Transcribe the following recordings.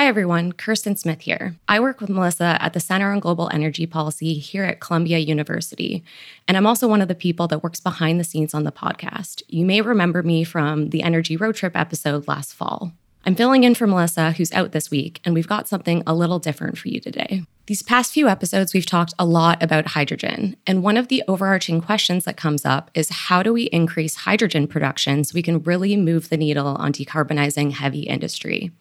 Hi, everyone. Kirsten Smith here. I work with Melissa at the Center on Global Energy Policy here at Columbia University. And I'm also one of the people that works behind the scenes on the podcast. You may remember me from the Energy Road Trip episode last fall. I'm filling in for Melissa, who's out this week, and we've got something a little different for you today. These past few episodes, we've talked a lot about hydrogen. And one of the overarching questions that comes up is how do we increase hydrogen production so we can really move the needle on decarbonizing heavy industry?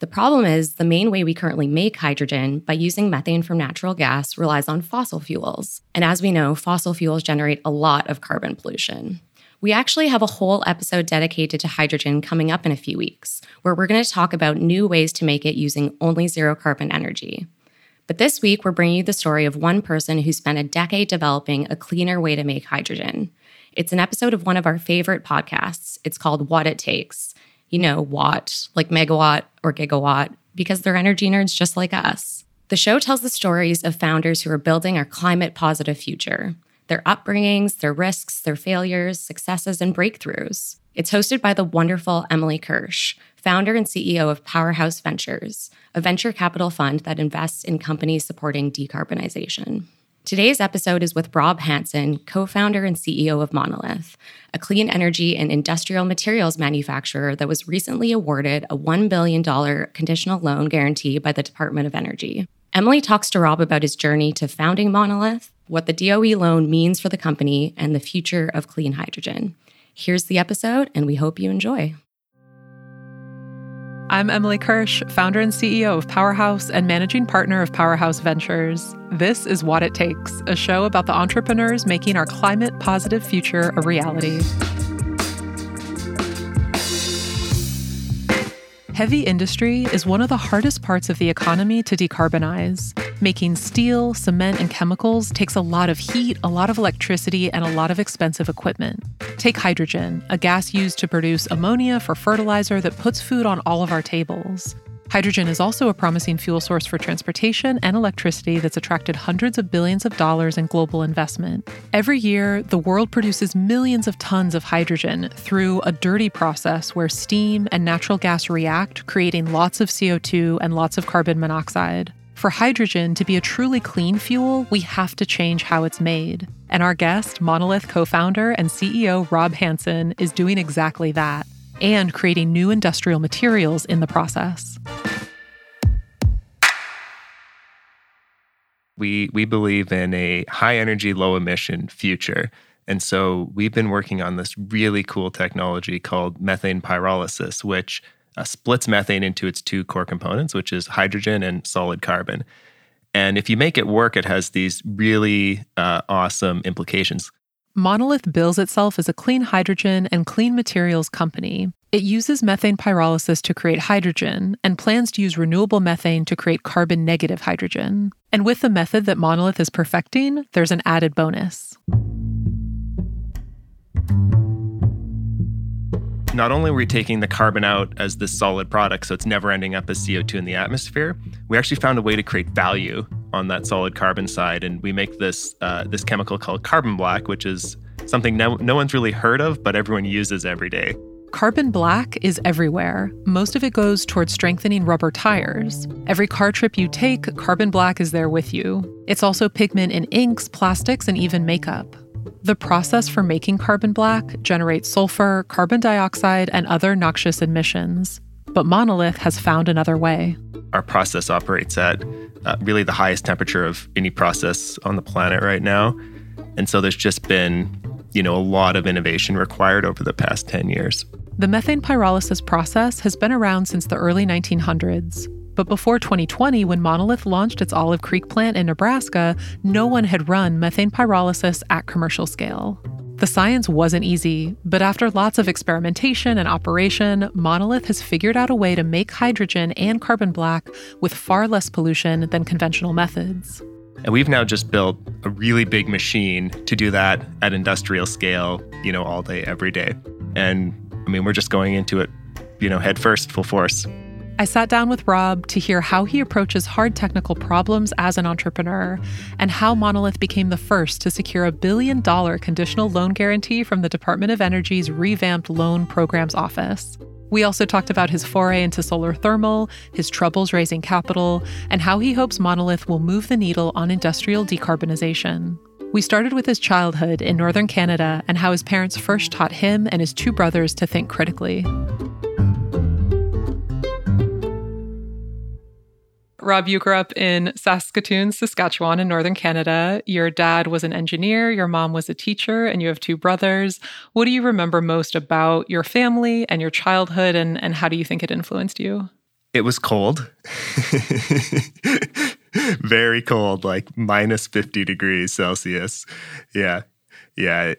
The problem is the main way we currently make hydrogen by using methane from natural gas relies on fossil fuels. And as we know, fossil fuels generate a lot of carbon pollution. We actually have a whole episode dedicated to hydrogen coming up in a few weeks, where we're going to talk about new ways to make it using only zero carbon energy. But this week, we're bringing you the story of one person who spent a decade developing a cleaner way to make hydrogen. It's an episode of one of our favorite podcasts. It's called Watt It Takes you know, watt, like megawatt or gigawatt, because they're energy nerds just like us. The show tells the stories of founders who are building our climate positive future, their upbringings, their risks, their failures, successes, and breakthroughs. It's hosted by the wonderful Emily Kirsch, founder and CEO of Powerhouse Ventures, a venture capital fund that invests in companies supporting decarbonization. Today's episode is with Rob Hanson, co founder and CEO of Monolith, a clean energy and industrial materials manufacturer that was recently awarded a $1 billion conditional loan guarantee by the Department of Energy. Emily talks to Rob about his journey to founding Monolith, what the DOE loan means for the company, and the future of clean hydrogen. Here's the episode, and we hope you enjoy. I'm Emily Kirsch, founder and CEO of Powerhouse and managing partner of Powerhouse Ventures. This is Watt It Takes, a show about the entrepreneurs making our climate positive future a reality. Heavy industry is one of the hardest parts of the economy to decarbonize. Making steel, cement, and chemicals takes a lot of heat, a lot of electricity, and a lot of expensive equipment. Take hydrogen, a gas used to produce ammonia for fertilizer that puts food on all of our tables. Hydrogen is also a promising fuel source for transportation and electricity that's attracted hundreds of billions of dollars in global investment. Every year, the world produces millions of tons of hydrogen through a dirty process where steam and natural gas react, creating lots of CO2 and lots of carbon monoxide. For hydrogen to be a truly clean fuel, we have to change how it's made. And our guest, Monolith co founder and CEO Rob Hanson, is doing exactly that and creating new industrial materials in the process. We, we believe in a high energy, low emission future. And so we've been working on this really cool technology called methane pyrolysis, which uh, splits methane into its two core components, which is hydrogen and solid carbon. And if you make it work, it has these really uh, awesome implications. Monolith bills itself as a clean hydrogen and clean materials company. It uses methane pyrolysis to create hydrogen and plans to use renewable methane to create carbon negative hydrogen. And with the method that Monolith is perfecting, there's an added bonus. Not only are we taking the carbon out as this solid product, so it's never ending up as CO2 in the atmosphere, we actually found a way to create value on that solid carbon side, and we make this uh, this chemical called carbon black, which is something no, no one's really heard of, but everyone uses every day. Carbon black is everywhere. Most of it goes towards strengthening rubber tires. Every car trip you take, carbon black is there with you. It's also pigment in inks, plastics, and even makeup. The process for making carbon black generates sulfur, carbon dioxide, and other noxious emissions. But Monolith has found another way. Our process operates at uh, really the highest temperature of any process on the planet right now. And so there's just been, you know, a lot of innovation required over the past 10 years. The methane pyrolysis process has been around since the early 1900s. But before 2020, when Monolith launched its Olive Creek plant in Nebraska, no one had run methane pyrolysis at commercial scale. The science wasn't easy, but after lots of experimentation and operation, Monolith has figured out a way to make hydrogen and carbon black with far less pollution than conventional methods. And we've now just built a really big machine to do that at industrial scale, you know, all day, every day. And I mean, we're just going into it, you know, head first, full force. I sat down with Rob to hear how he approaches hard technical problems as an entrepreneur and how Monolith became the first to secure a billion dollar conditional loan guarantee from the Department of Energy's revamped Loan Programs Office. We also talked about his foray into solar thermal, his troubles raising capital, and how he hopes Monolith will move the needle on industrial decarbonization. We started with his childhood in northern Canada and how his parents first taught him and his two brothers to think critically. Rob, you grew up in Saskatoon, Saskatchewan, in northern Canada. Your dad was an engineer, your mom was a teacher, and you have two brothers. What do you remember most about your family and your childhood, and, and how do you think it influenced you? It was cold. Very cold, like minus 50 degrees Celsius. Yeah yeah,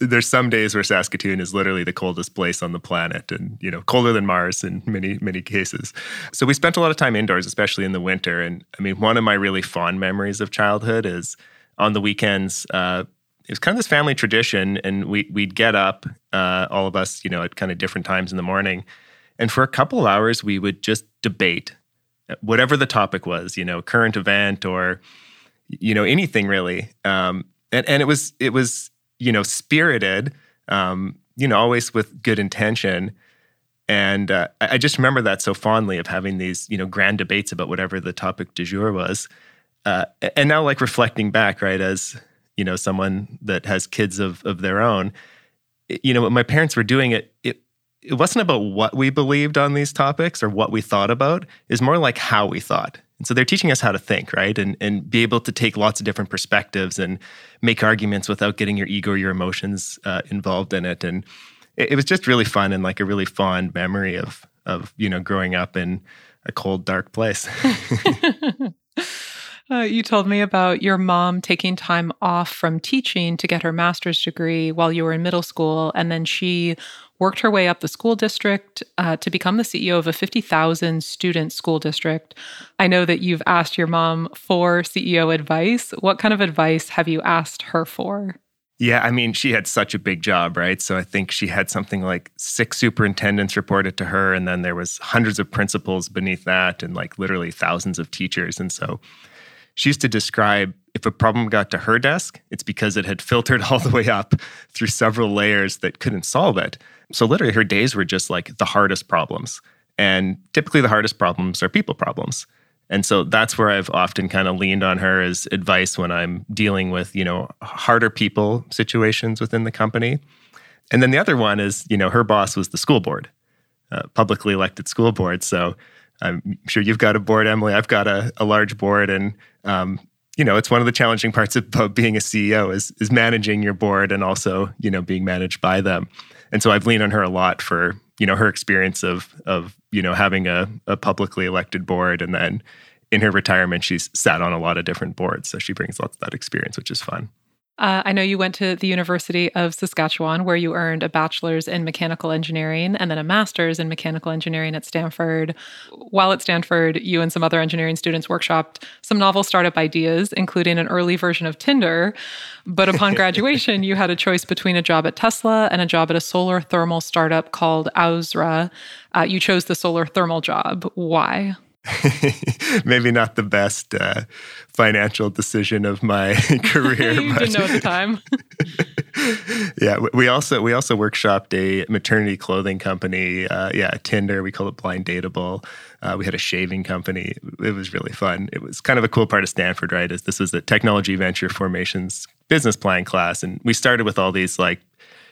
there's some days where Saskatoon is literally the coldest place on the planet, and you know, colder than Mars in many many cases. So we spent a lot of time indoors, especially in the winter. And I mean, one of my really fond memories of childhood is on the weekends. Uh, it was kind of this family tradition, and we we'd get up, uh, all of us, you know, at kind of different times in the morning, and for a couple of hours we would just debate whatever the topic was, you know, current event or you know anything really. Um, and and it was it was you know spirited, um, you know, always with good intention. And uh, I just remember that so fondly of having these you know grand debates about whatever the topic du jour was. Uh, and now, like reflecting back, right, as you know, someone that has kids of of their own, you know, when my parents were doing it, it it wasn't about what we believed on these topics or what we thought about. It's more like how we thought. And so they're teaching us how to think, right? And and be able to take lots of different perspectives and make arguments without getting your ego or your emotions uh, involved in it. And it, it, was just really fun and like a really fond memory of of you know growing up in a cold, dark place. Uh, you told me about your mom taking time off from teaching to get her master's degree while you were in middle school. And then she worked her way up the school district uh, to become the CEO of a 50,000 student school district. I know that you've asked your mom for CEO advice. What kind of advice have you asked her for? Yeah, I mean, she had such a big job, right? So I think she had something like six superintendents reported to her, and then there was hundreds of principals beneath that, and like literally thousands of teachers. And so she used to describe if a problem got to her desk, it's because it had filtered all the way up through several layers that couldn't solve it. So literally, her days were just like the hardest problems. And typically, the hardest problems are people problems. And so that's where I've often kind of leaned on her as advice when I'm dealing with, you know, harder people situations within the company. And then the other one is, you know, her boss was the school board, uh, publicly elected school board. So I'm sure you've got a board, Emily. I've got a, a large board, and um, you know, it's one of the challenging parts about being a CEO is is managing your board and also, you know, being managed by them. And so I've leaned on her a lot for, you know, her experience of of, you know, having a, a publicly elected board and then in her retirement she's sat on a lot of different boards. So she brings lots of that experience, which is fun. Uh, I know you went to the University of Saskatchewan, where you earned a bachelor's in mechanical engineering and then a master's in mechanical engineering at Stanford. While at Stanford, you and some other engineering students workshopped some novel startup ideas, including an early version of Tinder. But upon graduation, you had a choice between a job at Tesla and a job at a solar thermal startup called Ausra. Uh, you chose the solar thermal job. Why? maybe not the best uh, financial decision of my career. you didn't know at the time. yeah, we also we also workshopped a maternity clothing company. Uh, yeah, Tinder. We call it Blind Dateable. Uh, we had a shaving company. It was really fun. It was kind of a cool part of Stanford, right? Is this was a technology venture formations business plan class, and we started with all these like,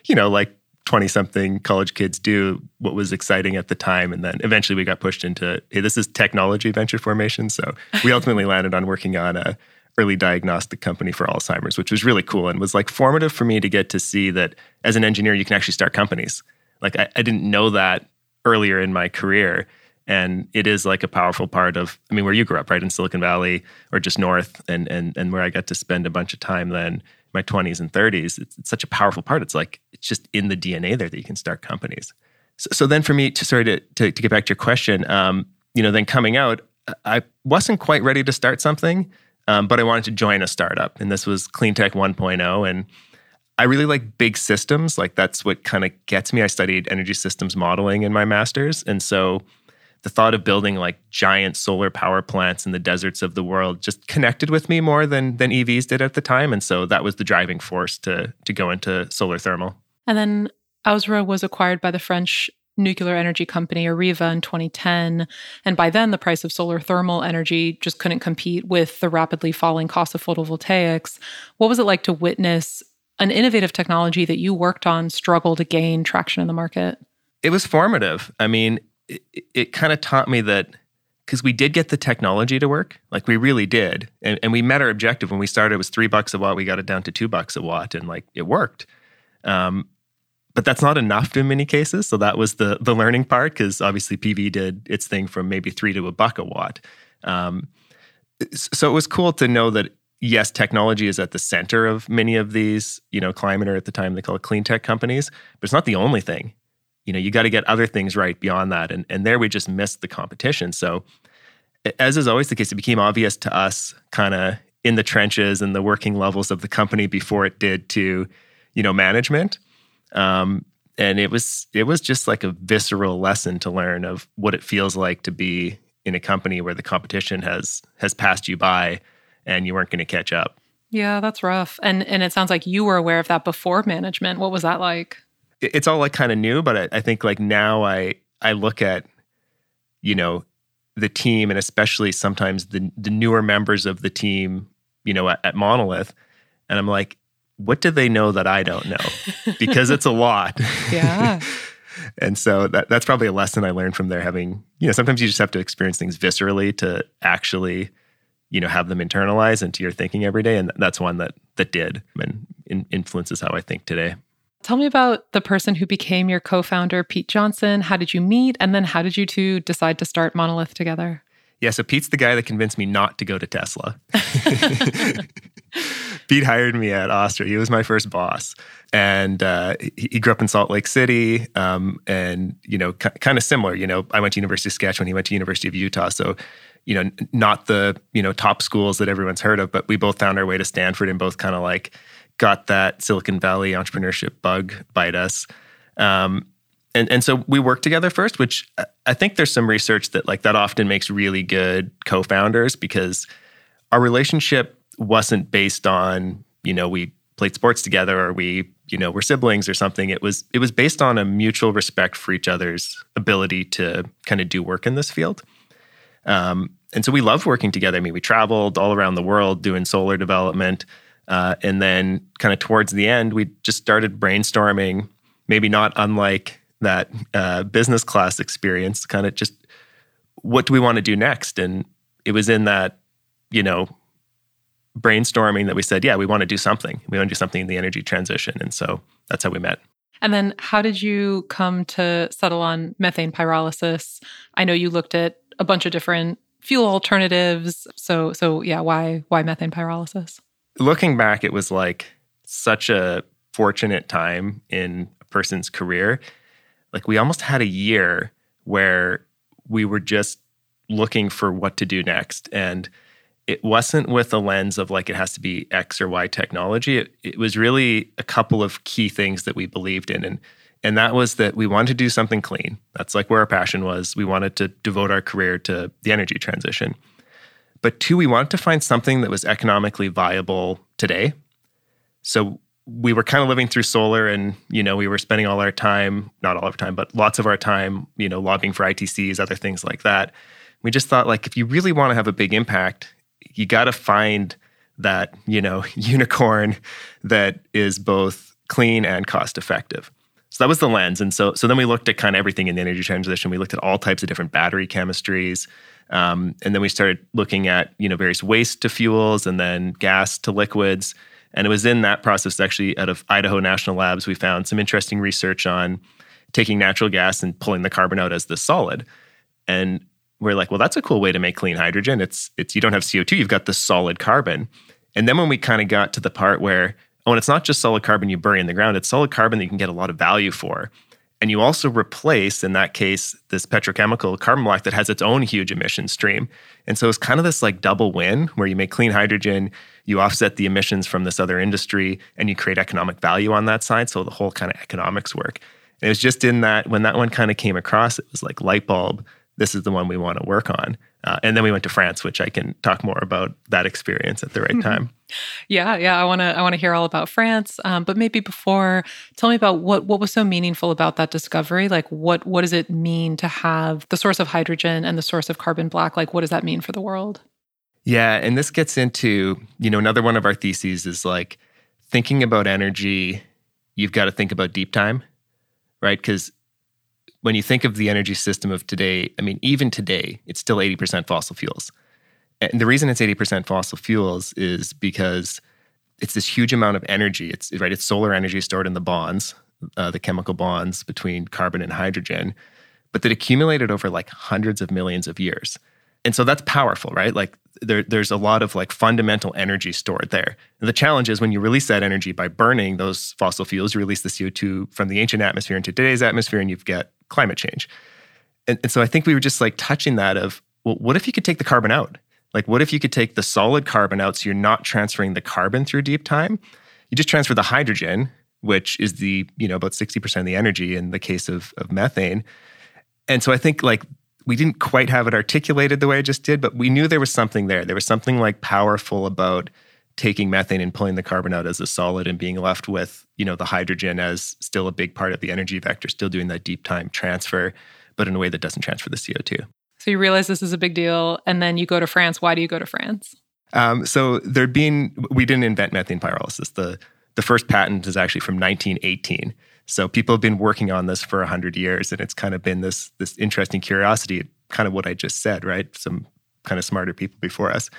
you know, like 20 something college kids do what was exciting at the time and then eventually we got pushed into hey this is technology venture formation. So we ultimately landed on working on a early diagnostic company for alzheimer's which was really cool and was like formative for me to get to see that as an engineer you can actually start companies. Like i, I didn't know that earlier in my career and it is like a powerful part of i mean where you grew up right in silicon valley or just north and and and where i got to spend a bunch of time then my 20s and 30s it's, it's, such a powerful part. It's like it's just in the dna there that you can start companies. So, so then for me to sorry to, to, to, get back to your question um, you know then coming out i wasn't quite ready to start something um, but i wanted to join a startup and this was CleanTech 1.0 and i really like big systems. Like that's what kind of gets me. I studied energy systems modeling in my master's and so the thought of building like giant solar power plants in the deserts of the world just connected with me more than than EVs did at the time, and so that was the driving force to to go into solar thermal. And then Ausra was acquired by the French nuclear energy company Areva in 2010. And by then, the price of solar thermal energy just couldn't compete with the rapidly falling cost of photovoltaics. What was it like to witness an innovative technology that you worked on struggle to gain traction in the market? It was formative. I mean, it, it kind of taught me that because we did get the technology to work, like we really did, and, and we met our objective when we started. It was three bucks a watt. We got it down to two bucks a watt, and like it worked. Um, but that's not enough in many cases. So that was the the learning part because obviously PV did its thing from maybe three to a buck a watt. Um, so it was cool to know that yes, technology is at the center of many of these, you know, climate or at the time they call it clean tech companies, but it's not the only thing. You know, you got to get other things right beyond that. And, and there we just missed the competition. So, as is always the case, it became obvious to us kind of in the trenches and the working levels of the company before it did to, you know, management. Um, and it was it was just like a visceral lesson to learn of what it feels like to be in a company where the competition has has passed you by and you weren't going to catch up. Yeah, that's rough. And and it sounds like you were aware of that before management. What was that like? It's all like kind of new, but I, I think like now I I look at you know the team and especially sometimes the the newer members of the team, you know, at, at Monolith, and I'm like, what do they know that I don't know? Because it's a lot. Yeah. and so that that's probably a lesson I learned from there having, you know, sometimes you just have to experience things viscerally to actually you know have them internalize into your thinking every day and that's one that that did and in, influences how i think today tell me about the person who became your co-founder pete johnson. How did you meet? And then how did you two decide to start monolith together? Yeah so pete's the guy that convinced me not to go to tesla. Pete hired me at Ausra he was my first boss. And uh, he, grew up in salt lake city um, and you know k- kind of similar you know i went to university of saskatchewan he went to university of utah. So you know, not the, you know, top schools that everyone's heard of, but we both found our way to Stanford and both kind of like got that Silicon Valley entrepreneurship bug bite us. Um, and, and so we worked together first, which I think there's some research that like that often makes really good co-founders because our relationship wasn't based on, you know, we played sports together or we, you know, were siblings or something. It was it was based on a mutual respect for each other's ability to kind of do work in this field. Um, and so we loved working together. I mean, we traveled all around the world doing solar development. Uh, and then, kind of towards the end, we just started brainstorming, maybe not unlike that uh, business class experience, kind of just what do we want to do next? And it was in that, you know, brainstorming that we said, yeah, we want to do something. We want to do something in the energy transition. And so that's how we met. And then, how did you come to settle on methane pyrolysis? I know you looked at a bunch of different fuel alternatives. So so yeah, why why methane pyrolysis? Looking back, it was like such a fortunate time in a person's career. Like we almost had a year where we were just looking for what to do next. And it wasn't with a lens of like it has to be X or Y technology. It, it was really a couple of key things that we believed in. And and that was that we wanted to do something clean. That's like where our passion was. We wanted to devote our career to the energy transition. But two, we wanted to find something that was economically viable today. So we were kind of living through solar and, you know, we were spending all our time, not all of our time, but lots of our time, you know, lobbying for ITCs, other things like that. We just thought like if you really want to have a big impact, you got to find that, you know, unicorn that is both clean and cost effective. So that was the lens. And so, so then we looked at kind of everything in the energy transition. We looked at all types of different battery chemistries. Um, and then we started looking at, you know, various waste to fuels and then gas to liquids. And it was in that process, actually, out of Idaho National Labs, we found some interesting research on taking natural gas and pulling the carbon out as the solid. And we're like, well, that's a cool way to make clean hydrogen. It's it's you don't have CO2, you've got the solid carbon. And then when we kind of got to the part where Oh, and it's not just solid carbon you bury in the ground, it's solid carbon that you can get a lot of value for. And you also replace, in that case, this petrochemical carbon black that has its own huge emission stream. And so it's kind of this like double win where you make clean hydrogen, you offset the emissions from this other industry, and you create economic value on that side. So the whole kind of economics work. And it was just in that, when that one kind of came across, it was like light bulb, this is the one we want to work on. Uh, and then we went to France, which I can talk more about that experience at the right time. yeah, yeah, I want to I want to hear all about France. Um, but maybe before, tell me about what what was so meaningful about that discovery. Like, what what does it mean to have the source of hydrogen and the source of carbon black? Like, what does that mean for the world? Yeah, and this gets into you know another one of our theses is like thinking about energy. You've got to think about deep time, right? Because when you think of the energy system of today, I mean, even today, it's still 80% fossil fuels. And the reason it's 80% fossil fuels is because it's this huge amount of energy. It's right, it's solar energy stored in the bonds, uh, the chemical bonds between carbon and hydrogen, but that accumulated over like hundreds of millions of years. And so that's powerful, right? Like there, there's a lot of like fundamental energy stored there. And the challenge is when you release that energy by burning those fossil fuels, you release the CO2 from the ancient atmosphere into today's atmosphere, and you've got climate change. And, and so I think we were just like touching that of, well, what if you could take the carbon out? Like, what if you could take the solid carbon out so you're not transferring the carbon through deep time? You just transfer the hydrogen, which is the, you know, about 60% of the energy in the case of, of methane. And so I think like we didn't quite have it articulated the way I just did, but we knew there was something there. There was something like powerful about taking methane and pulling the carbon out as a solid and being left with you know the hydrogen as still a big part of the energy vector still doing that deep time transfer but in a way that doesn't transfer the co2 so you realize this is a big deal and then you go to france. Why do you go to france? Um, so there'd been we didn't invent methane pyrolysis. The the first patent is actually from 1918 so people have been working on this for 100 years and it's kind of been this this interesting curiosity kind of what i just said right? Some kind of smarter people before us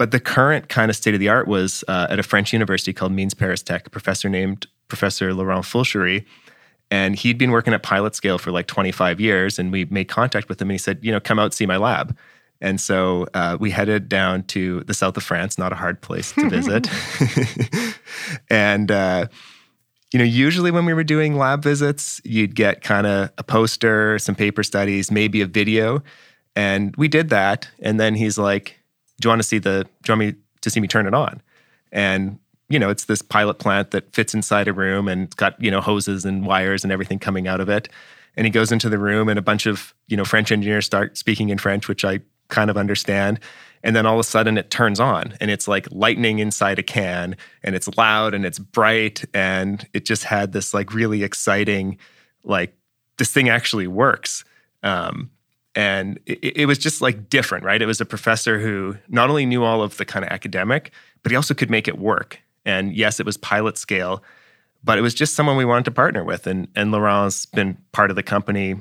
but the current kind of state of the art was uh, at a French university called Mines Paris Tech, a professor named Professor Laurent Fulcheri. And he'd been working at pilot scale for like 25 years. And we made contact with him and he said, you know, come out, see my lab. And so uh, we headed down to the south of France, not a hard place to visit. and, uh, you know, usually when we were doing lab visits, you'd get kind of a poster, some paper studies, maybe a video. And we did that. And then he's like, do you want to see the do you want me to see me turn it on? And you know it's this pilot plant that fits inside a room and it's got you know hoses and wires and everything coming out of it. And he goes into the room and a bunch of you know french engineers start speaking in french which i kind of understand. And then all of a sudden it turns on and it's like lightning inside a can and it's loud and it's bright. And it just had this like really exciting like this thing actually works. Um, and it, it, was just like different right? It was a professor who not only knew all of the kind of academic but he also could make it work. And yes it was pilot scale but it was just someone we wanted to partner with. And and laurent's been part of the company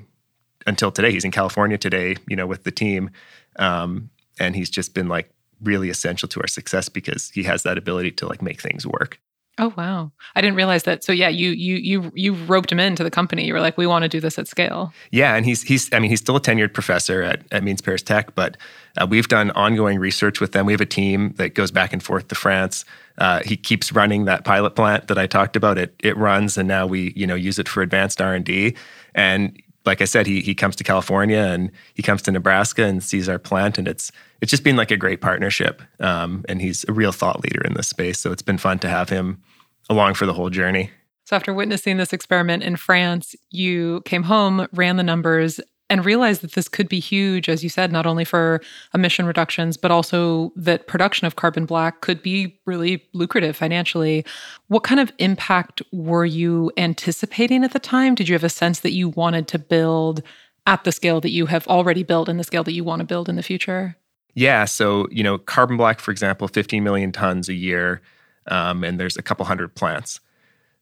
until today. He's in california today you know with the team. Um, and he's just been like really essential to our success because he has that ability to like make things work Oh wow. I didn't realize that. So yeah, you you you you roped him into the company. You were like, we want to do this at scale. Yeah, and he's he's I mean, he's still a tenured professor at, at Mines Paris Tech, but uh, we've done ongoing research with them. We have a team that goes back and forth to France. Uh, he keeps running that pilot plant that I talked about. It it runs, and now we you know use it for advanced R and D. And like I said, he he comes to California and he comes to Nebraska and sees our plant, and it's it's just been like a great partnership. Um, and he's a real thought leader in this space, so it's been fun to have him along for the whole journey. So, after witnessing this experiment in France, you came home, ran the numbers, and realized that this could be huge, as you said, not only for emission reductions, but also that production of carbon black could be really lucrative financially. What kind of impact were you anticipating at the time? Did you have a sense that you wanted to build at the scale that you have already built and the scale that you want to build in the future? Yeah. So, you know, carbon black, for example, 15 million tons a year um, and there's a couple hundred plants.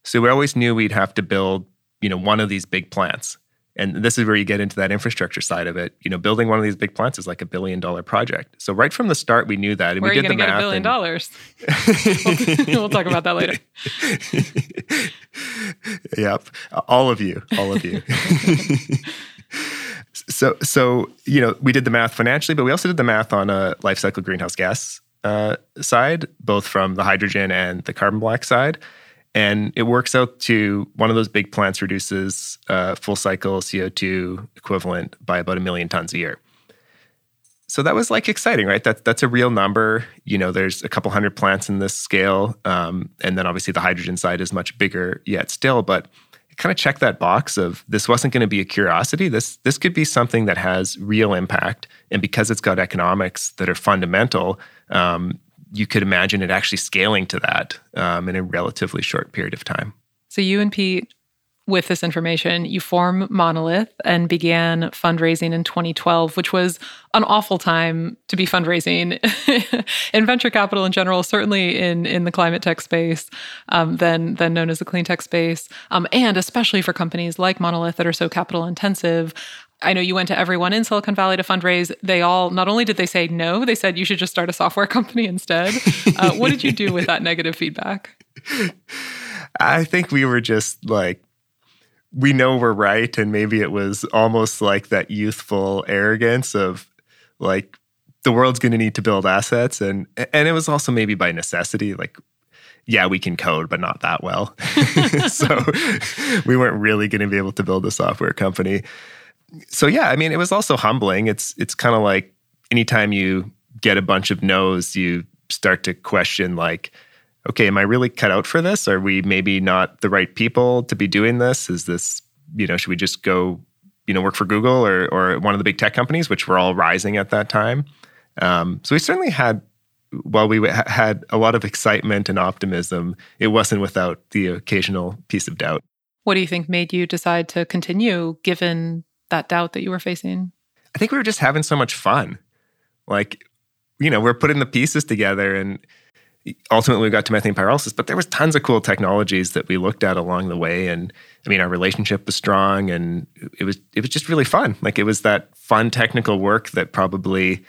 So we always knew we'd have to build, you know, one of these big plants. And this is where you get into that infrastructure side of it. You know, building one of these big plants is like a billion dollar project. So right from the start, we knew that. And where we did the math. Get a billion and, dollars? we'll, we'll talk about that later. yep, all of you, all of you. so, so you know, we did the math financially, but we also did the math on a life cycle greenhouse gas uh, side, both from the hydrogen and the carbon black side. And it works out to one of those big plants reduces uh, full cycle CO2 equivalent by about a million tons a year. So that was like exciting, right? That, that's a real number. You know, there's a couple hundred plants in this scale. Um, and then obviously the hydrogen side is much bigger yet still, but kind of check that box of this wasn't going to be a curiosity. This this could be something that has real impact, and because it's got economics that are fundamental, um, you could imagine it actually scaling to that um, in a relatively short period of time. So you and Pete with this information, you form Monolith and began fundraising in 2012, which was an awful time to be fundraising in venture capital in general, certainly in in the climate tech space, um, then then known as the clean tech space, um, and especially for companies like Monolith that are so capital intensive. I know you went to everyone in Silicon Valley to fundraise. They all not only did they say no, they said you should just start a software company instead. Uh, what did you do with that negative feedback? I think we were just like we know we're right and maybe it was almost like that youthful arrogance of like the world's going to need to build assets and and it was also maybe by necessity like yeah we can code but not that well. So we weren't really going to be able to build a software company. So yeah i mean it was also humbling. It's it's kind of like anytime you get a bunch of no's you start to question like okay, am I really cut out for this? Are we maybe not the right people to be doing this? Is this, you know, should we just go, you know, work for Google or or one of the big tech companies, which were all rising at that time? Um, so we certainly had, while we had a lot of excitement and optimism, it wasn't without the occasional piece of doubt. What do you think made you decide to continue given that doubt that you were facing? I think we were just having so much fun. Like, you know, we're putting the pieces together and ultimately we got to methane pyrolysis but there was tons of cool technologies that we looked at along the way. And i mean our relationship was strong and it was it was just really fun. Like it was that fun technical work that probably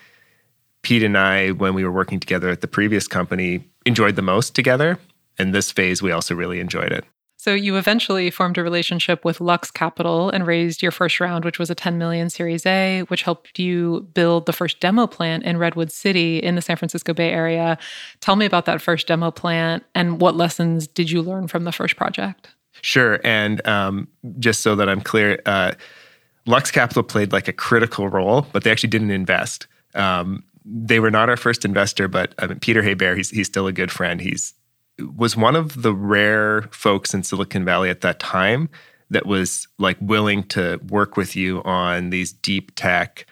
pete and i when we were working together at the previous company enjoyed the most together. And this phase we also really enjoyed it so you eventually formed a relationship with Lux Capital and raised your first round, which was a 10 million Series A, which helped you build the first demo plant in Redwood City in the San Francisco Bay Area. Tell me about that first demo plant and what lessons did you learn from the first project? Sure. And um, just so that I'm clear, uh, Lux Capital played like a critical role, but they actually didn't invest. Um, they were not our first investor, but I mean, Peter Hebert, he's, he's still a good friend. He's was one of the rare folks in Silicon Valley at that time that was like willing to work with you on these deep tech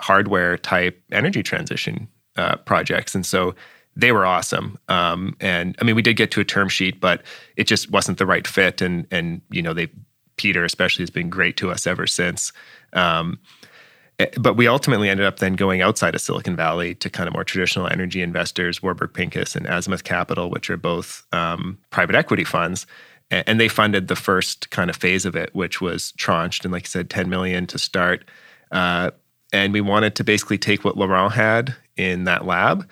hardware type energy transition uh, projects. And so they were awesome. Um, and I mean, we did get to a term sheet, but it just wasn't the right fit. And and you know, they Peter especially has been great to us ever since. Um, but we ultimately ended up then going outside of Silicon Valley to kind of more traditional energy investors, Warburg Pincus and Azimuth Capital, which are both um, private equity funds. And they funded the first kind of phase of it, which was tranched and, like I said, 10 million to start. Uh, and we wanted to basically take what Laurent had in that lab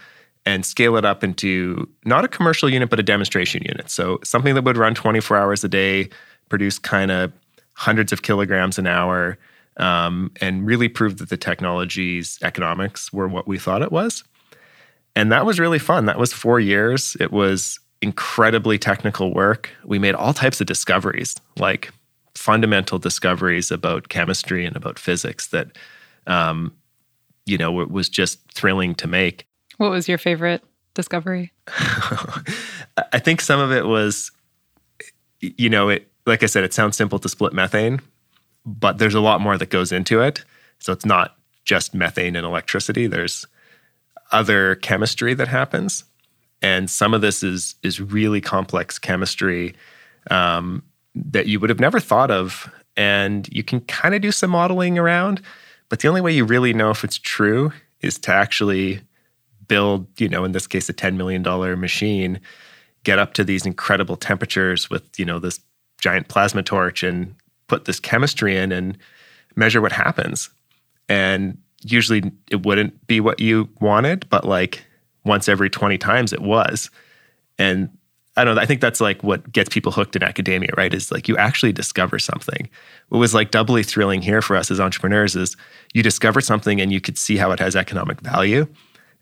and scale it up into not a commercial unit, but a demonstration unit. So something that would run 24 hours a day, produce kind of hundreds of kilograms an hour um, and really proved that the technology's economics were what we thought it was. And that was really fun. That was four years. It was incredibly technical work. We made all types of discoveries, like fundamental discoveries about chemistry and about physics that, um, you know, was just thrilling to make. What was your favorite discovery? I think some of it was, you know, it like I said, it sounds simple to split methane, but there's a lot more that goes into it. So it's not just methane and electricity. There's other chemistry that happens, and some of this is is really complex chemistry um, that you would have never thought of, and you can kind of do some modeling around. But the only way you really know if it's true is to actually build, you know, in this case, a ten million dollar machine, get up to these incredible temperatures with you know this giant plasma torch and put this chemistry in and measure what happens. And usually it wouldn't be what you wanted, but like once every 20 times it was. And I don't know, I think that's like what gets people hooked in academia, right? Is like you actually discover something. What was like doubly thrilling here for us as entrepreneurs is you discover something and you could see how it has economic value.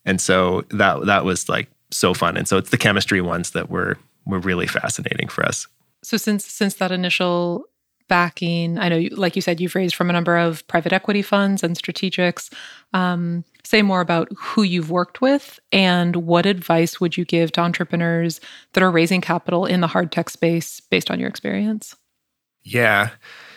And so that that was like so fun. And so it's the chemistry ones that were were really fascinating for us. So since since that initial backing? I know, you, like you said, you've raised from a number of private equity funds and strategics. Um, say more about who you've worked with and what advice would you give to entrepreneurs that are raising capital in the hard tech space based on your experience? Yeah.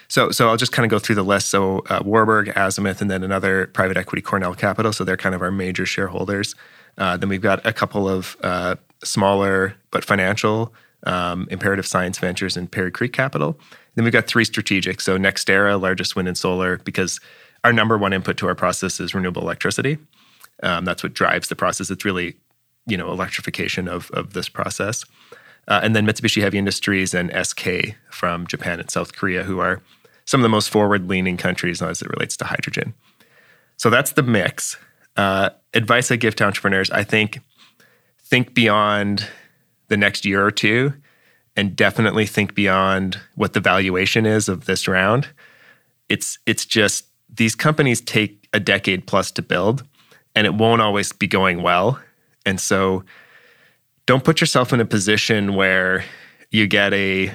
So, so I'll just kind of go through the list. So, uh, Warburg, Azimuth, and then another private equity, Cornell Capital. So they're kind of our major shareholders. Uh, then we've got a couple of uh, smaller but financial um, Imperative Science Ventures and Perry Creek Capital. Then we've got three strategic. So NextEra, largest wind and solar, because our number one input to our process is renewable electricity. Um, that's what drives the process. It's really, you know, electrification of of this process. Uh, and then Mitsubishi Heavy Industries and SK from Japan and South Korea, who are some of the most forward-leaning countries as it relates to hydrogen. So that's the mix. Uh, advice I give to entrepreneurs: I think think beyond the next year or two and definitely think beyond what the valuation is of this round. It's it's just these companies take a decade plus to build and it won't always be going well. And so don't put yourself in a position where you get a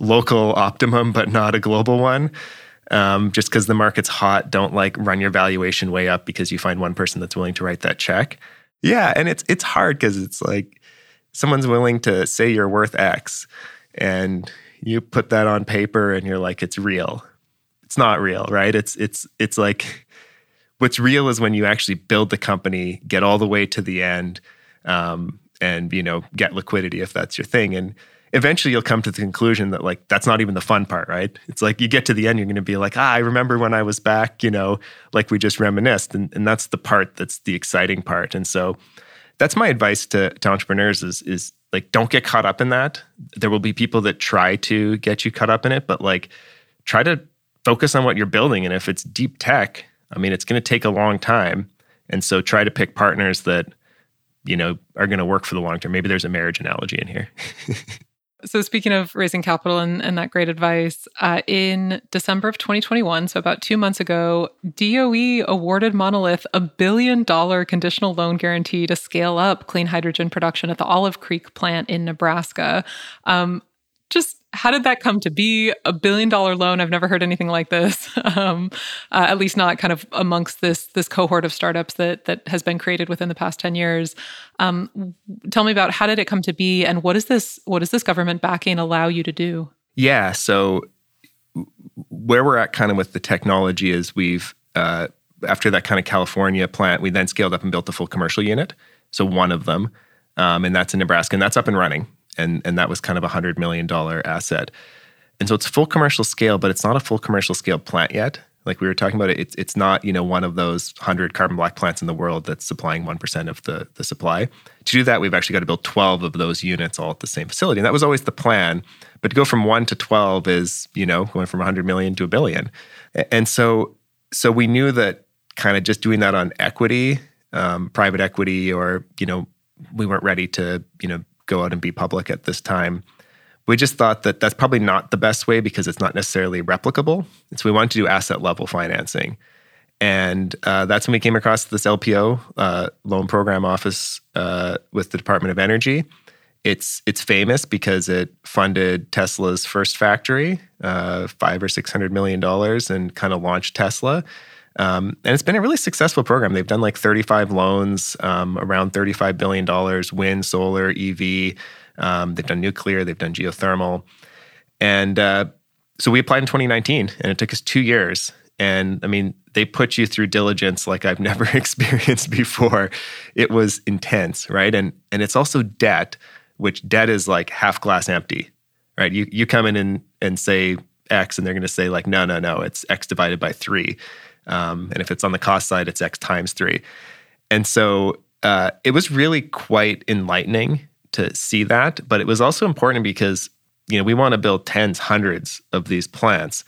local optimum but not a global one. Um, just because the market's hot, don't like run your valuation way up because you find one person that's willing to write that check. Yeah, and it's it's hard because it's like someone's willing to say you're worth X and you put that on paper and you're like, it's real. It's not real, right? It's it's it's like what's real is when you actually build the company, get all the way to the end, um, and you know, get liquidity if that's your thing. And eventually you'll come to the conclusion that like that's not even the fun part, right? It's like you get to the end, you're gonna be like, ah, I remember when I was back, you know, like we just reminisced. And and that's the part that's the exciting part. And so that's my advice to, to entrepreneurs is is like don't get caught up in that. There will be people that try to get you caught up in it, but like try to focus on what you're building. And if it's deep tech, I mean, it's going to take a long time. And so try to pick partners that, you know, are going to work for the long term. Maybe there's a marriage analogy in here. So, speaking of raising capital and, and that great advice, uh, in December of 2021, so about two months ago, DOE awarded Monolith a billion dollar conditional loan guarantee to scale up clean hydrogen production at the Olive Creek plant in Nebraska. Um, just how did that come to be? A billion dollar loan. I've never heard anything like this. Um, uh, at least not kind of amongst this this cohort of startups that that has been created within the past ten years. Um, tell me about how did it come to be, and what is this? What does this government backing allow you to do? Yeah. So where we're at, kind of with the technology, is we've uh, after that kind of California plant, we then scaled up and built a full commercial unit. So one of them, um, and that's in Nebraska, and that's up and running and and that was kind of a hundred million dollar asset. And so it's full commercial scale, but it's not a full commercial scale plant yet. Like we were talking about it, it's it's not you know one of those hundred carbon black plants in the world that's supplying one percent of the the supply. To do that, we've actually got to build twelve of those units all at the same facility, and that was always the plan. But to go from one to twelve is you know going from hundred million to a billion, and so so we knew that kind of just doing that on equity, um, private equity, or you know we weren't ready to you know go out and be public at this time. We just thought that that's probably not the best way because it's not necessarily replicable. so we wanted to do asset level financing. And uh, that's when we came across this LPO uh, loan program office uh, with the Department of Energy. It's it's famous because it funded Tesla's first factory, uh, five or six hundred million dollars, and kind of launched Tesla. Um, and it's been a really successful program. They've done like 35 loans, um, around $35 billion, wind, solar, EV. Um, they've done nuclear, they've done geothermal. And uh, so we applied in 2019, and it took us two years. And I mean, they put you through diligence like I've never experienced before. It was intense, right? And and it's also debt, which debt is like half glass empty, right? You you come in and, and say X, and they're going to say like, no, no, no, it's X divided by three. Um, and if it's on the cost side, it's X times three. And so uh, it was really quite enlightening to see that. But it was also important because, you know, we want to build tens, hundreds of these plants.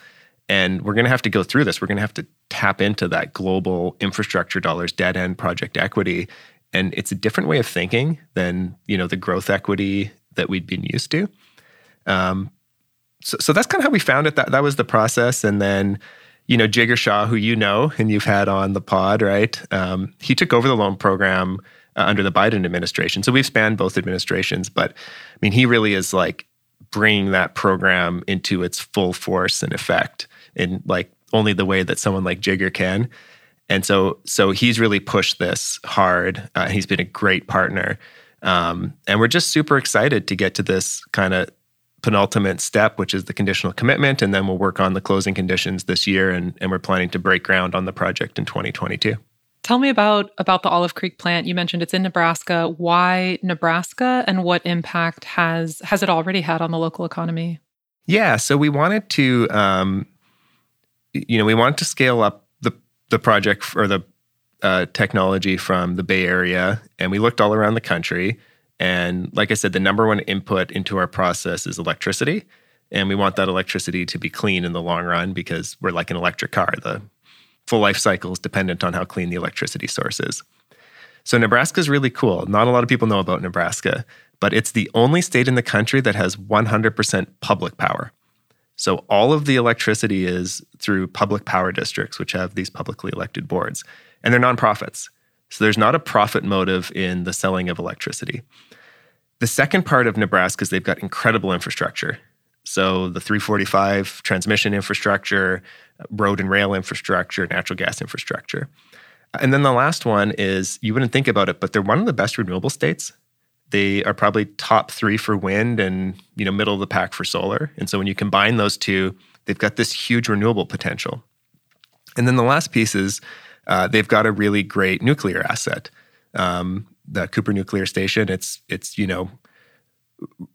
And we're going to have to go through this. We're going to have to tap into that global infrastructure dollars, dead end project equity. And it's a different way of thinking than, you know, the growth equity that we'd been used to. Um, so, so that's kind of how we found it. That that was the process. And then you know, Jigar Shah, who you know and you've had on the pod, right? Um, he took over the loan program uh, under the Biden administration. So we've spanned both administrations, but I mean, he really is like bringing that program into its full force and effect in like only the way that someone like Jigar can. And so, so he's really pushed this hard. Uh, he's been a great partner, um, and we're just super excited to get to this kind of penultimate step, which is the conditional commitment, and then we'll work on the closing conditions this year, and, and we're planning to break ground on the project in 2022. Tell me about about the Olive Creek plant. You mentioned it's in Nebraska. Why Nebraska, and what impact has has it already had on the local economy? Yeah, so we wanted to, um, you know, we wanted to scale up the the project or the uh, technology from the Bay Area, and we looked all around the country. And like I said, the number one input into our process is electricity. And we want that electricity to be clean in the long run because we're like an electric car. The full life cycle is dependent on how clean the electricity source is. So Nebraska is really cool. Not a lot of people know about Nebraska, but it's the only state in the country that has 100% public power. So all of the electricity is through public power districts, which have these publicly elected boards, and they're nonprofits. So there's not a profit motive in the selling of electricity. The second part of Nebraska is they've got incredible infrastructure. So the 345 transmission infrastructure, road and rail infrastructure, natural gas infrastructure. And then the last one is you wouldn't think about it, but they're one of the best renewable states. They are probably top three for wind and you know middle of the pack for solar. And so when you combine those two, they've got this huge renewable potential. And then the last piece is uh, they've got a really great nuclear asset. Um, the Cooper Nuclear Station. It's it's you know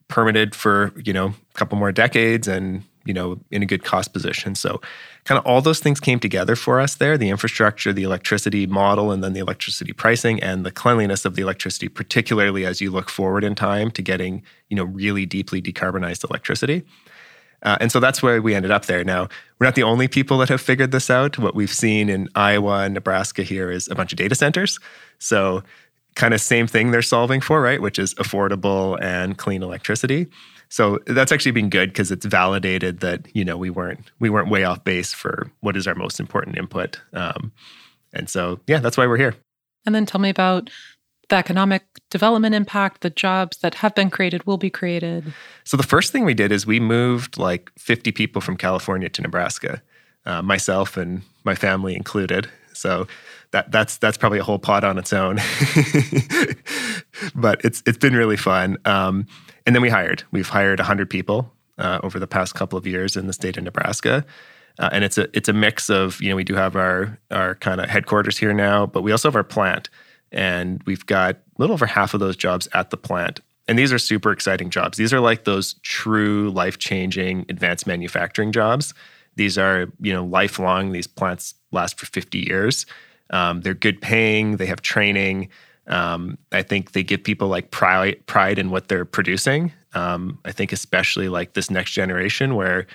permitted for you know a couple more decades and you know in a good cost position. So kind of all those things came together for us there: the infrastructure, the electricity model, and then the electricity pricing and the cleanliness of the electricity, particularly as you look forward in time to getting you know really deeply decarbonized electricity. Uh, and so that's where we ended up there. Now, we're not the only people that have figured this out. What we've seen in Iowa and Nebraska here is a bunch of data centers. So kind of same thing they're solving for, right? Which is affordable and clean electricity. So that's actually been good because it's validated that you know we weren't we weren't way off base for what is our most important input. Um, and so yeah, that's why we're here. And then tell me about the economic development impact, the jobs that have been created will be created. So the first thing we did is we moved like 50 people from California to Nebraska, uh, myself and my family included. So that that's that's probably a whole pod on its own. but it's it's been really fun. Um, and then we hired. We've hired 100 people uh, over the past couple of years in the state of Nebraska. Uh, and it's a it's a mix of you know we do have our our kind of headquarters here now, but we also have our plant, and we've got a little over half of those jobs at the plant. And these are super exciting jobs. These are like those true life changing advanced manufacturing jobs. These are you know lifelong. These plants last for 50 years. Um, they're good paying. They have training. Um, I think they give people like pride pride in what they're producing. Um, I think especially like this next generation where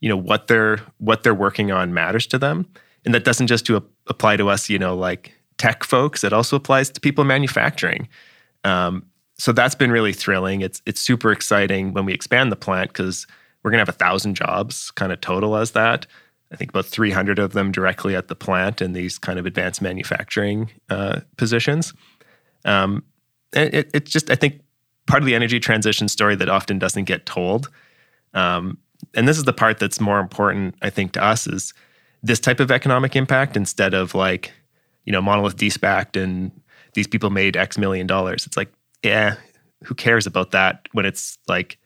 you know what they're what they're working on matters to them, and that doesn't just to apply to us. You know, like tech folks. It also applies to people in manufacturing. Um, so that's been really thrilling. It's it's super exciting when we expand the plant because we're gonna have a thousand jobs kind of total as that. I think about 300 of them directly at the plant in these kind of advanced manufacturing uh, positions. Um, it, it's just, I think, part of the energy transition story that often doesn't get told. Um, and this is the part that's more important, I think, to us is this type of economic impact instead of like, you know, monolith despacked and these people made X million dollars. It's like, yeah, who cares about that when it's like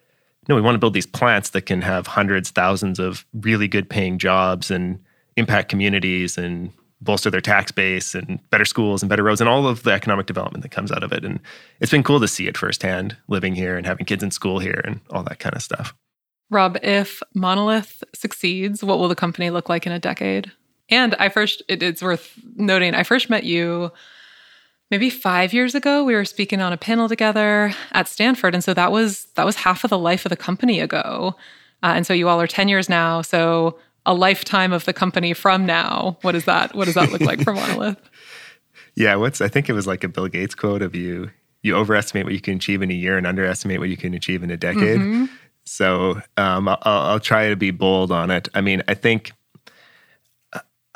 no, we want to build these plants that can have hundreds, thousands of really good paying jobs and impact communities and bolster their tax base and better schools and better roads and all of the economic development that comes out of it. And it's been cool to see it firsthand living here and having kids in school here and all that kind of stuff. Rob, if Monolith succeeds, what will the company look like in a decade? And I first, it, it's worth noting, I first met you maybe five years ago we were speaking on a panel together at stanford and so that was that was half of the life of the company ago. Uh, and so you all are 10 years now so a lifetime of the company from now what does that what does that look like for monolith? Yeah what's i think it was like a bill gates quote of you you overestimate what you can achieve in a year and underestimate what you can achieve in a decade. Mm-hmm. so um, I'll, I'll try to be bold on it. I mean i think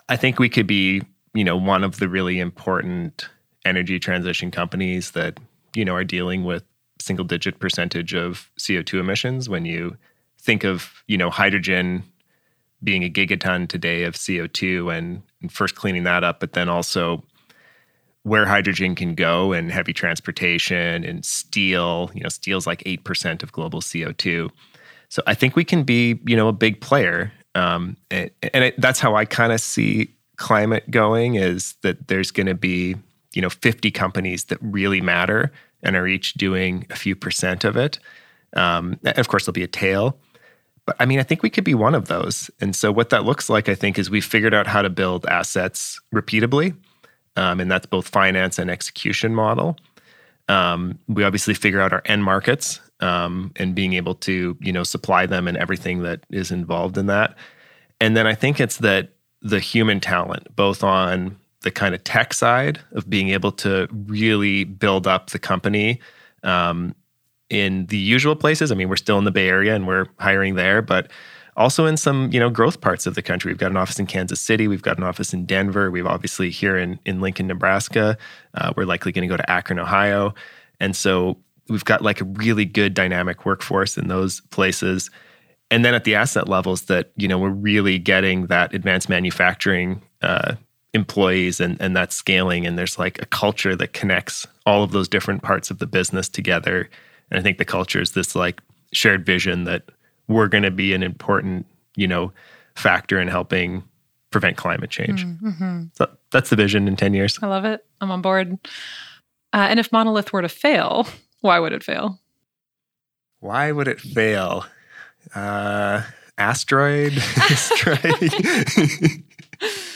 i think we could be you know one of the really important energy transition companies that you know are dealing with single digit percentage of CO2 emissions when you think of you know hydrogen being a gigaton today of CO2 and, and first cleaning that up but then also where hydrogen can go in heavy transportation and steel you know steel's like 8% of global CO2 So I think we can be, you know, a big player. Um, and, and it, that's how I kind of see climate going is that there's going to be, you know, 50 companies that really matter and are each doing a few percent of it. Um, of course, there'll be a tail. But I mean, I think we could be one of those. And so, what that looks like, I think, is we've figured out how to build assets repeatably. Um, and that's both finance and execution model. Um, we obviously figure out our end markets um, and being able to, you know, supply them and everything that is involved in that. And then I think it's that the human talent, both on the kind of tech side of being able to really build up the company um, in the usual places. I mean, we're still in the Bay Area and we're hiring there, but also in some you know growth parts of the country. We've got an office in Kansas City. We've got an office in Denver. We've obviously here in in Lincoln, Nebraska. Uh, we're likely going to go to Akron, Ohio, and so we've got like a really good dynamic workforce in those places. And then at the asset levels, that you know we're really getting that advanced manufacturing. Uh, employees and, and that scaling and there's like a culture that connects all of those different parts of the business together and I think the culture is this like shared vision that we're going to be an important, you know, factor in helping prevent climate change. Mm-hmm. So that's the vision in 10 years. I love it. I'm on board. Uh, and if Monolith were to fail, why would it fail? Why would it fail? Uh, asteroid?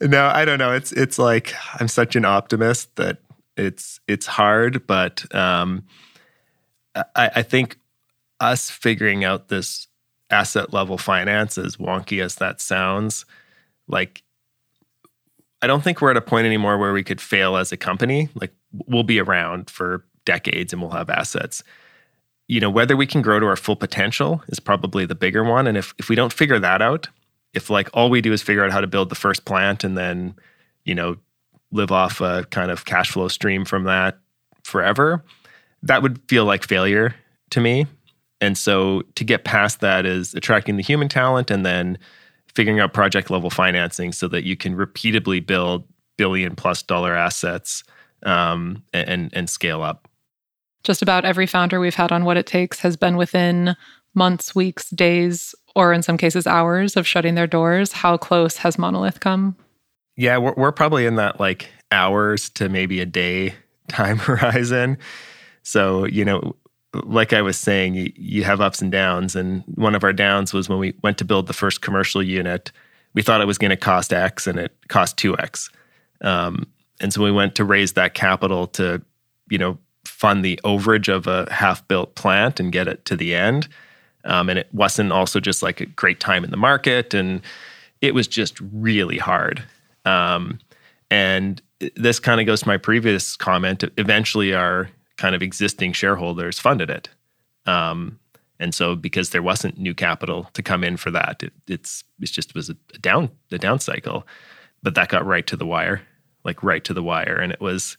no, I don't know. It's it's like I'm such an optimist that it's it's hard, but um, I, I think us figuring out this asset level finance, as wonky as that sounds, like I don't think we're at a point anymore where we could fail as a company. Like we'll be around for decades and we'll have assets. You know, whether we can grow to our full potential is probably the bigger one. And if if we don't figure that out, if like all we do is figure out how to build the first plant and then, you know, live off a kind of cash flow stream from that forever, that would feel like failure to me. And so to get past that is attracting the human talent and then figuring out project level financing so that you can repeatedly build billion plus dollar assets um, and and scale up. Just about every founder we've had on Watt It Takes has been within months, weeks, days, or in some cases hours of shutting their doors. How close has Monolith come? Yeah, we're, we're probably in that like hours to maybe a day time horizon. So, you know, like I was saying, you, you have ups and downs. And one of our downs was when we went to build the first commercial unit, we thought it was going to cost X and it cost 2X. Um, and so we went to raise that capital to, you know, fund the overage of a half built plant and get it to the end. Um, and it wasn't also just like a great time in the market. And it was just really hard. Um, and this kind of goes to my previous comment. Eventually, our kind of existing shareholders funded it. Um, and so because there wasn't new capital to come in for that, it, it's it just was a down the down cycle. But that got right to the wire, like right to the wire, and it was.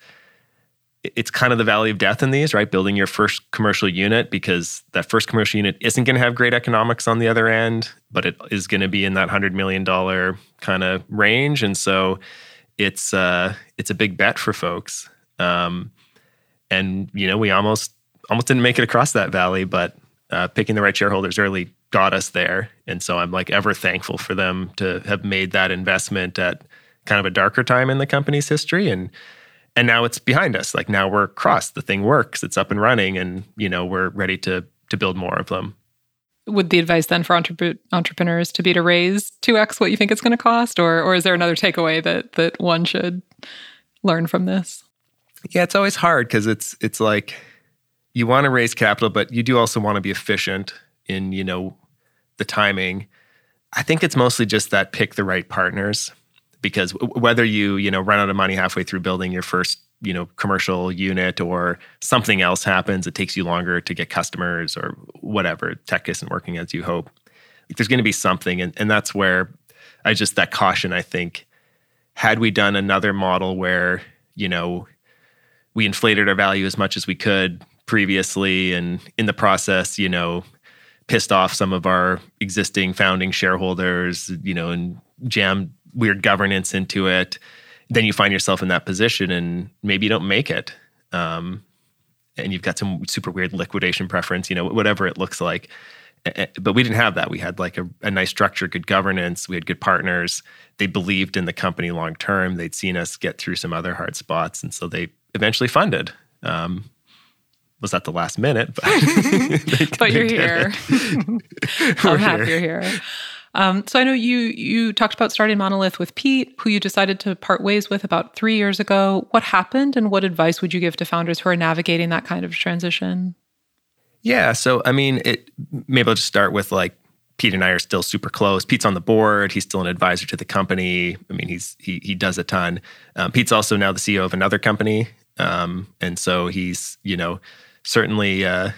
It's kind of the valley of death in these, right? Building your first commercial unit because that first commercial unit isn't going to have great economics on the other end, but it is going to be in that hundred million dollar kind of range, and so it's uh, it's a big bet for folks. Um, and you know we almost almost didn't make it across that valley, but uh, picking the right shareholders early got us there. And so I'm like ever thankful for them to have made that investment at kind of a darker time in the company's history and and now it's behind us. Like now we're across the thing works. It's up and running. And you know we're ready to to build more of them. Would the advice then for entrep- entrepreneurs to be to raise 2x what you think it's going to cost? Or or is there another takeaway that that one should learn from this? Yeah, it's always hard because it's it's like you want to raise capital, but you do also want to be efficient in you know the timing. I think it's mostly just that pick the right partners because whether you you know run out of money halfway through building your first you know commercial unit or something else happens, it takes you longer to get customers or whatever tech isn't working as you hope. There's going to be something, and, and that's where I just that caution. I think had we done another model where you know we inflated our value as much as we could previously and in the process you know pissed off some of our existing founding shareholders you know and jammed weird governance into it then you find yourself in that position and maybe you don't make it um, and you've got some super weird liquidation preference, you know, whatever it looks like. But we didn't have that. We had like a, a nice structure, good governance. We had good partners. They believed in the company long term. They'd seen us get through some other hard spots, and so they eventually funded. Um, was at the last minute, but but you're here. I'm happy you're here. Um, so I know you you talked about starting Monolith with Pete, who you decided to part ways with about three years ago. What happened, and what advice would you give to founders who are navigating that kind of transition? Yeah, so I mean, it, maybe I'll just start with like Pete and I are still super close. Pete's on the board. He's still an advisor to the company. I mean, he's he he does a ton. Um, Pete's also now the CEO of another company, um, and so he's you know certainly uh,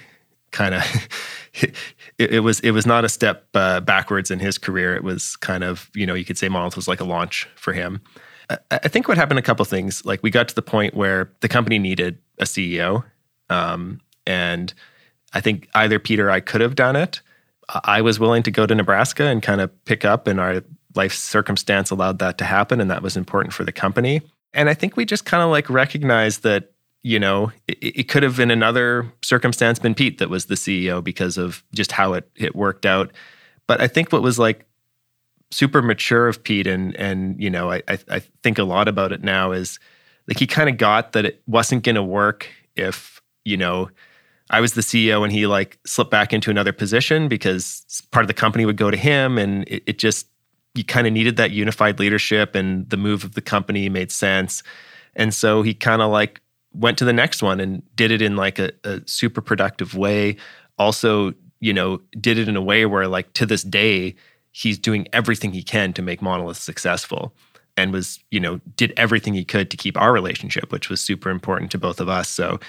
kind of it, it, was it was not a step uh, backwards in his career. It was kind of you know you could say Monolith was like a launch for him. I, I think what happened a couple things. Like we got to the point where the company needed a CEO, um, and I think either Peter or I could have done it. I was willing to go to Nebraska and kind of pick up, and our life circumstance allowed that to happen, and that was important for the company. And I think we just kind of like recognized that you know, it, it, could have in another circumstance been Pete that was the CEO because of just how it it worked out. But I think what was like super mature of Pete and and you know, I I, I think a lot about it now is like he kind of got that it wasn't going to work if you know I was the CEO and he like slipped back into another position because part of the company would go to him and it, it just you kind of needed that unified leadership and the move of the company made sense. And so he kind of like went to the next one and did it in like a, a super productive way. Also, you know, did it in a way where like to this day, he's doing everything he can to make Monolith successful and was, you know, did everything he could to keep our relationship, which was super important to both of us. So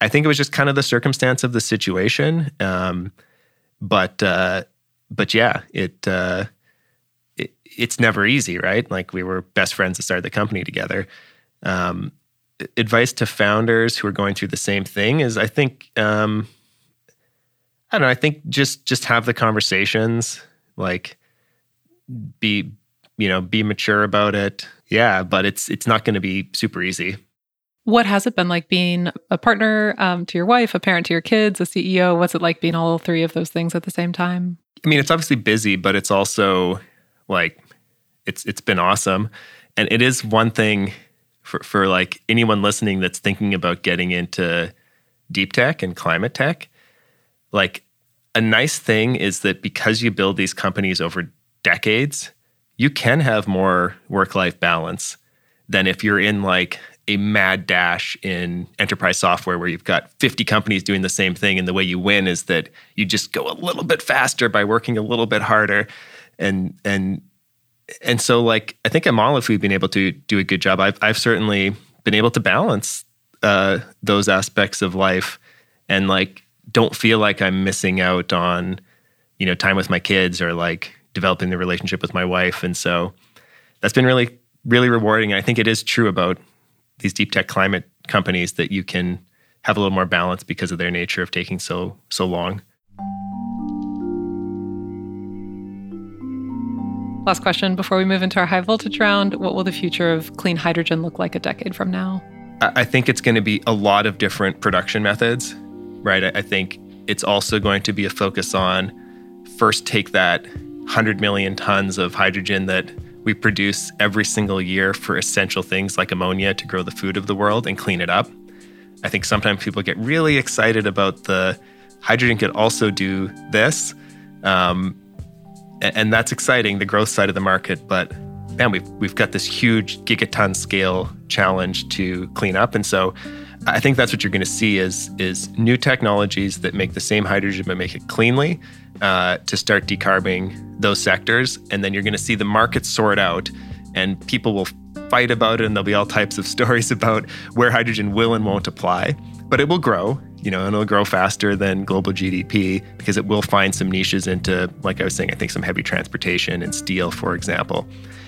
I think it was just kind of the circumstance of the situation. Um, but, uh, but yeah, it, uh, it, it's never easy, right? Like we were best friends to start the company together. Um, advice to founders who are going through the same thing is I think um, I don't know. I think just just have the conversations, like be you know be mature about it. Yeah, but it's it's not going to be super easy. What has it been like being a partner um, to your wife, a parent to your kids, a CEO? What's it like being all three of those things at the same time? I mean, it's obviously busy, but it's also like it's it's been awesome, and it is one thing for, for like anyone listening that's thinking about getting into deep tech and climate tech, like a nice thing is that because you build these companies over decades, you can have more work life balance than if you're in like a mad dash in enterprise software where you've got 50 companies doing the same thing. And the way you win is that you just go a little bit faster by working a little bit harder. And and and so like I think at Monolith we've been able to do a good job. I've I've certainly been able to balance uh, those aspects of life and like don't feel like I'm missing out on you know time with my kids or like developing the relationship with my wife. And so that's been really really rewarding. I think it is true about these deep tech climate companies that you can have a little more balance because of their nature of taking so so long. Last question before we move into our high voltage round What will the future of clean hydrogen look like a decade from now? I think it's going to be a lot of different production methods, right? I think it's also going to be a focus on first take that 100 million tons of hydrogen that we produce every single year for essential things like ammonia to grow the food of the world and clean it up. I think sometimes people get really excited about the hydrogen could also do this. Um, and that's exciting, the growth side of the market. But man, we've we've got this huge gigaton scale challenge to clean up, and so I think that's what you're going to see is is new technologies that make the same hydrogen but make it cleanly uh, to start decarbing those sectors, and then you're going to see the market sort out, and people will fight about it, and there'll be all types of stories about where hydrogen will and won't apply, but it will grow you know, and it'll grow faster than global GDP because it will find some niches into, like I was saying, I think some heavy transportation and steel, for example.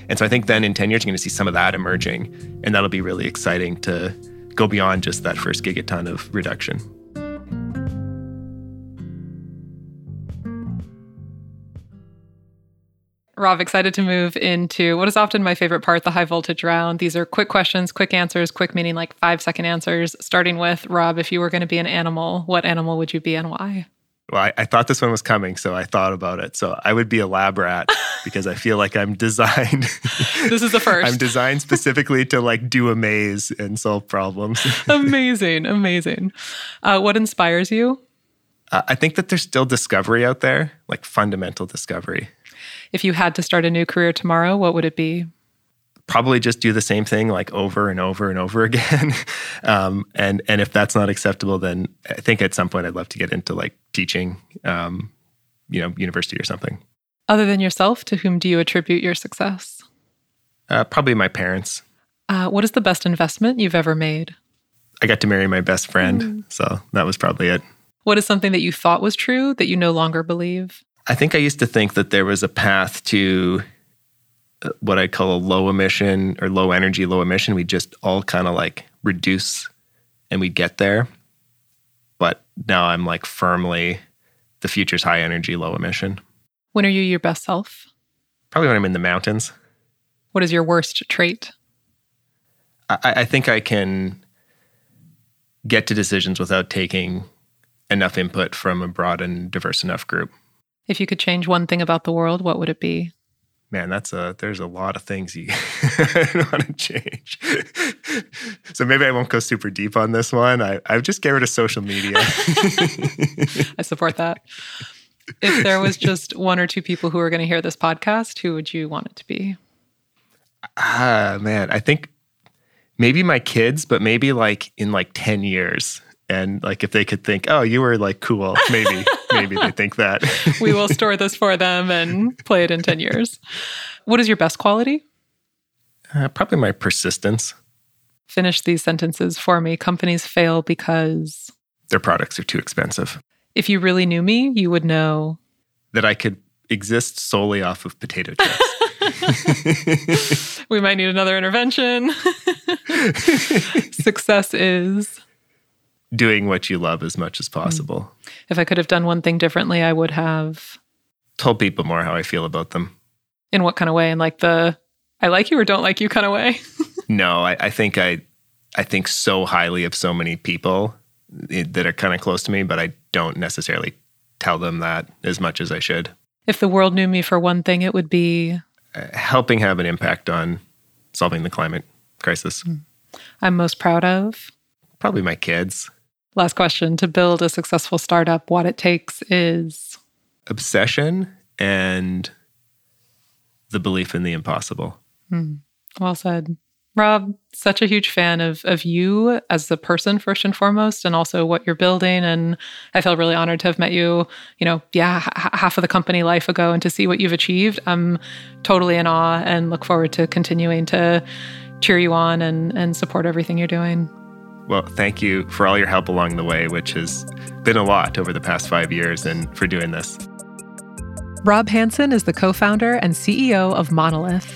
And so I think then in 10 years, you're going to see some of that emerging. And that'll be really exciting to go beyond just that first gigaton of reduction. Rob, excited to move into what is often my favorite part, the high voltage round. These are quick questions, quick answers, quick meaning like five second answers. Starting with Rob, if you were going to be an animal, what animal would you be and why? Well, I, I, thought this one was coming, so I thought about it. So I would be a lab rat because I feel like I'm designed. this is the first. I'm designed specifically to like do a maze and solve problems. amazing, amazing. Uh, what inspires you? Uh, I think that there's still discovery out there, like fundamental discovery. If you had to start a new career tomorrow, what would it be? Probably just do the same thing like over and over and over again. um, and and if that's not acceptable, then I think at some point I'd love to get into like teaching, um, you know, university or something. Other than yourself, to whom do you attribute your success? Uh, probably my parents. Uh, what is the best investment you've ever made? I got to marry my best friend, mm. so that was probably it. What is something that you thought was true that you no longer believe? I think I used to think that there was a path to uh, what I call a low emission or low energy, low emission. We just all kind of like reduce and we get there. But now I'm like firmly the future's high energy, low emission. When are you your best self? Probably when I'm in the mountains. What is your worst trait? I, I think I can get to decisions without taking enough input from a broad and diverse enough group. If you could change one thing about the world, what would it be? Man, that's a there's a lot of things you want to change. so maybe I won't go super deep on this one. I I just get rid of social media. I support that. If there was just one or two people who are going to hear this podcast, who would you want it to be? Ah, man, I think maybe my kids, but maybe like in like 10 years and like if they could think oh you were like cool maybe maybe they think that. We will store this for them and play it in 10 years. What is your best quality? Uh, probably my persistence. Finish these sentences for me. Companies fail because their products are too expensive. if you really knew me you would know that i could exist solely off of potato chips. We might need another intervention. Success is doing what you love as much as possible. If I could have done one thing differently, I would have told people more how I feel about them. In what kind of way? In like the I like you or don't like you kind of way? no, I, I, think I I think so highly of so many people that are kind of close to me, but I don't necessarily tell them that as much as I should. If the world knew me for one thing, it would be uh, helping have an impact on solving the climate crisis. Hmm. I'm most proud of probably my kids. Last question to build a successful startup, what it takes is obsession and the belief in the impossible. Hmm. Well said. Rob, such a huge fan of of you as a person first and foremost, and also what you're building. And I feel really honored to have met you. You know, yeah, h- half of the company life ago, and to see what you've achieved. I'm totally in awe, and look forward to continuing to cheer you on and and support everything you're doing. Well, thank you for all your help along the way, which has been a lot over the past five years, and for doing this. Rob Hanson is the co founder and CEO of Monolith.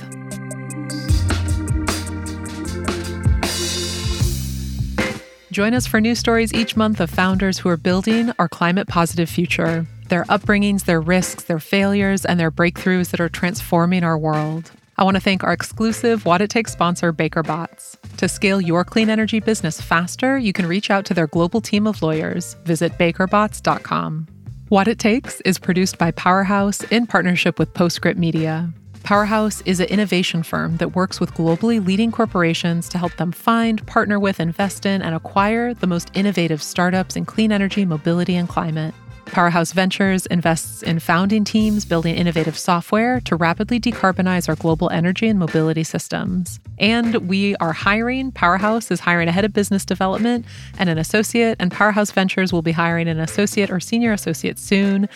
Join us for new stories each month of founders who are building our climate positive future, their upbringings, their risks, their failures, and their breakthroughs that are transforming our world. I want to thank our exclusive Watt It Takes sponsor, Baker Botts. To scale your clean energy business faster, you can reach out to their global team of lawyers. Visit bakerbotts.com. Watt It Takes is produced by Powerhouse in partnership with Postscript Media. Powerhouse is an innovation firm that works with globally leading corporations to help them find, partner with, invest in, and acquire the most innovative startups in clean energy, mobility, and climate. Powerhouse Ventures invests in founding teams building innovative software to rapidly decarbonize our global energy and mobility systems. And we are hiring. Powerhouse is hiring a head of business development and an associate, and Powerhouse Ventures will be hiring an associate or senior associate soon.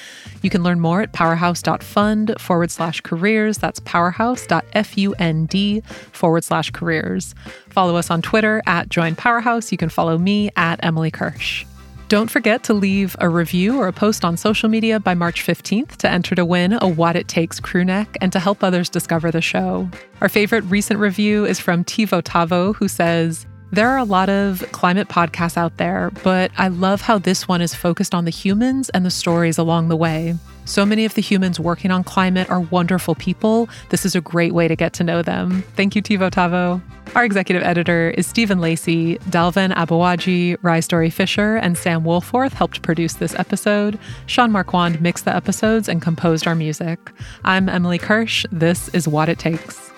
You can learn more at powerhouse.fund forward slash careers. That's powerhouse.fund forward slash careers. Follow us on Twitter at Join Powerhouse. You can follow me at Emily Kirsch. Don't forget to leave a review or a post on social media by March 15th to enter to win a Watt It Takes crew neck and to help others discover the show. Our favorite recent review is from Tivo Tavo, who says, there are a lot of climate podcasts out there, but I love how this one is focused on the humans and the stories along the way. So many of the humans working on climate are wonderful people. This is a great way to get to know them. Thank you, Tivo Tavo. Our executive editor is Stephen Lacey. Dalvin Aboagye, Rye Story Fisher, and Sam Woolforth helped produce this episode. Sean Marquand mixed the episodes and composed our music. I'm Emily Kirsch. This is Watt It Takes.